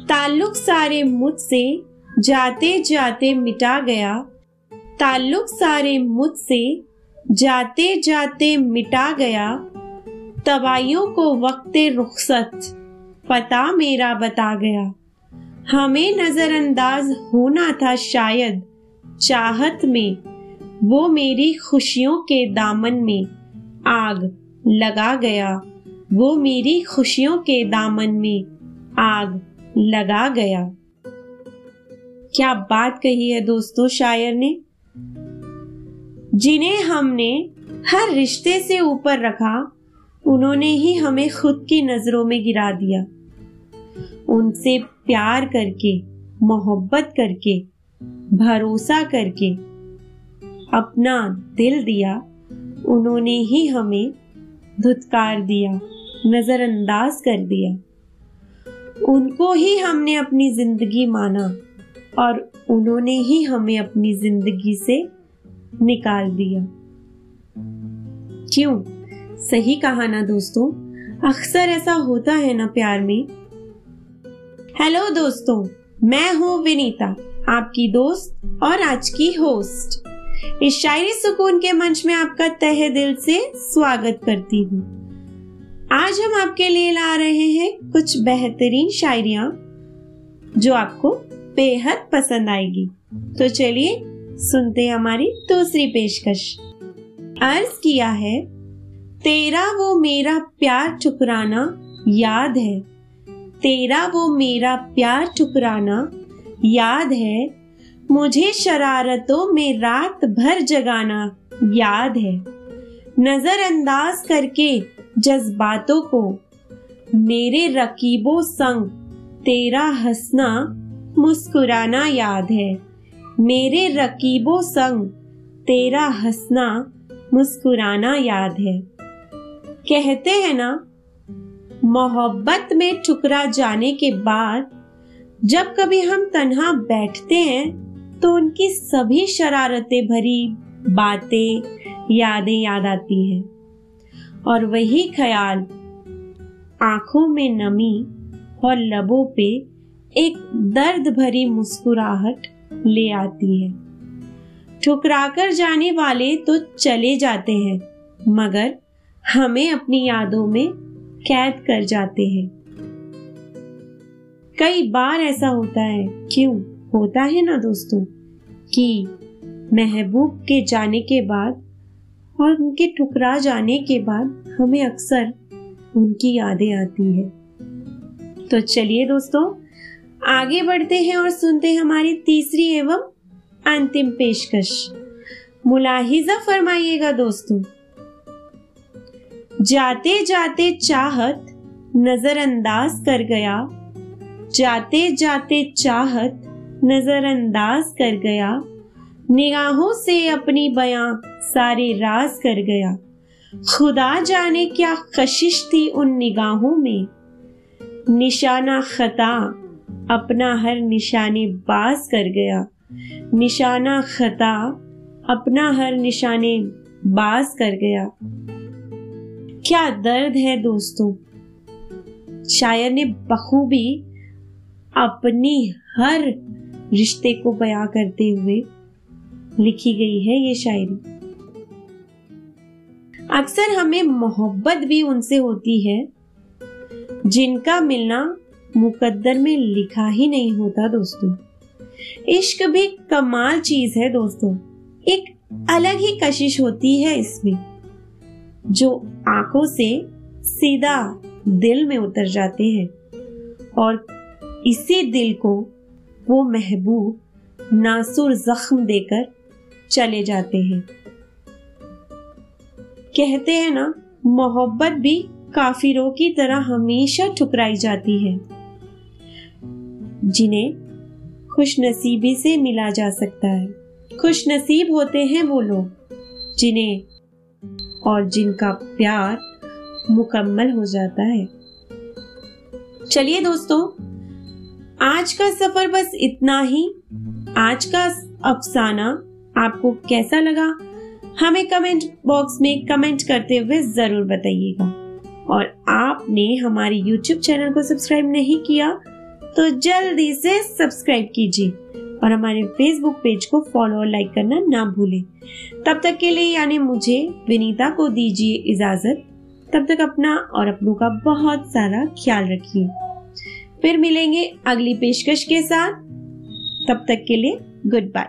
ताल्लुक सारे मुझसे जाते जाते मिटा गया। ताल्लुक सारे मुझसे जाते जाते मिटा गया। तबाइयों को वक्त रुखसत, पता मेरा बता गया। हमें नजरअंदाज होना था शायद चाहत में, वो मेरी खुशियों के दामन में आग लगा गया। वो मेरी खुशियों के दामन में आग लगा गया। क्या बात कही है दोस्तों शायर ने? जिन्हें हमने हर रिश्ते से ऊपर रखा, उन्होंने ही हमें खुद की नज़रों में गिरा दिया। उनसे प्यार करके, मोहब्बत करके, भरोसा करके, अपना दिल दिया, उन्होंने ही हमें धुतकार दिया, नजरअंदाज कर दिया। उनको ही हमने अपनी ज़िंदगी माना और उन्होंने ही हमें अपनी ज़िंदगी से निकाल दिया। क्यों? सही कहा ना दोस्तों? अक्सर ऐसा होता है ना प्यार में? हेलो दोस्तों, मैं हूँ विनीता, आपकी दोस्त और आज की होस्ट इस शायरी सुकून के मंच में आपका तहे दिल से स्वागत करती हूँ। आज हम आपके लिए ला रहे हैं कुछ बेहतरीन शायरिया जो आपको बेहद पसंद आएगी। तो चलिए सुनते हमारी दूसरी पेशकश। अर्ज़ किया है, तेरा वो मेरा प्यार ठुकराना याद है। तेरा वो मेरा प्यार ठुकराना याद है। मुझे शरारतों में रात भर जगाना याद है। नजरअंदाज करके जज्बातों को। मेरे रकीबों संग तेरा हंसना मुस्कुराना याद है। मेरे रकीबों संग तेरा हंसना मुस्कुराना याद है। कहते हैं ना, मोहब्बत में ठुकरा जाने के बाद जब कभी हम तन्हा बैठते हैं तो उनकी सभी शरारतें भरी बातें, यादें याद आती हैं। और वही ख्याल आँखों में नमी और लबों पे एक दर्द भरी मुस्कुराहट ले आती है। ठुकराकर जाने वाले तो चले जाते हैं, मगर हमें अपनी यादों में कैद कर जाते हैं। कई बार ऐसा होता है, क्यों? होता है ना दोस्तों, कि महबूब के जाने के बाद और उनके ठुकरा जाने के बाद हमें अक्सर उनकी यादें आती है। तो चलिए दोस्तों, आगे बढ़ते हैं और सुनते हैं हमारी तीसरी एवं अंतिम पेशकश। मुलाहिजा फरमाइएगा दोस्तों जाते जाते चाहत नजरअंदाज कर गया जाते जाते चाहत नजरअंदाज कर गया, निगाहों से अपनी बयां सारे राज कर गया। खुदा जाने क्या कशिश थी उन निगाहों में। निशाना खता अपना हर निशाने बाज कर गया। निशाना खता अपना हर निशाने बाज कर गया। क्या दर्द है दोस्तों? शायर ने बखूबी अपनी हर रिश्ते को बयां करते हुए लिखी गई है ये शायरी। अक्सर हमें मोहब्बत भी उनसे होती है, जिनका मिलना मुकद्दर में लिखा ही नहीं होता दोस्तों। इश्क भी कमाल चीज़ है दोस्तों। एक अलग ही कशिश होती है इसमें, जो आँखों से सीधा दिल में उतर जाते हैं और इसी दिल को वो महबूब, नासुर जख्म देकर चले जाते हैं। कहते हैं ना, मोहब्बत भी काफिरों की तरह हमेशा ठुकराई जाती है, जिन्हें खुश नसीबी से मिला जा सकता है। खुश नसीब होते हैं वो लोग, जिन्हें और जिनका प्यार मुकम्मल हो जाता है। चलिए दोस्तों, आज का सफ़र बस इतना ही। आज का अफसाना आपको कैसा लगा? हमें कमेंट बॉक्स में कमेंट करते हुए ज़रूर बताइएगा। और आपने हमारे YouTube चैनल को सब्सक्राइब नहीं किया तो जल्दी से सब्सक्राइब कीजिए और हमारे फेसबुक पेज को फॉलो और लाइक करना ना भूलें। तब तक के लिए यानी मुझे विनीता को दीजिए इजाज़त। तब तक अपना और अपनों का बहुत सारा ख्याल रखिए। फिर मिलेंगे अगली पेशकश के साथ। तब तक के लिए गुड बाय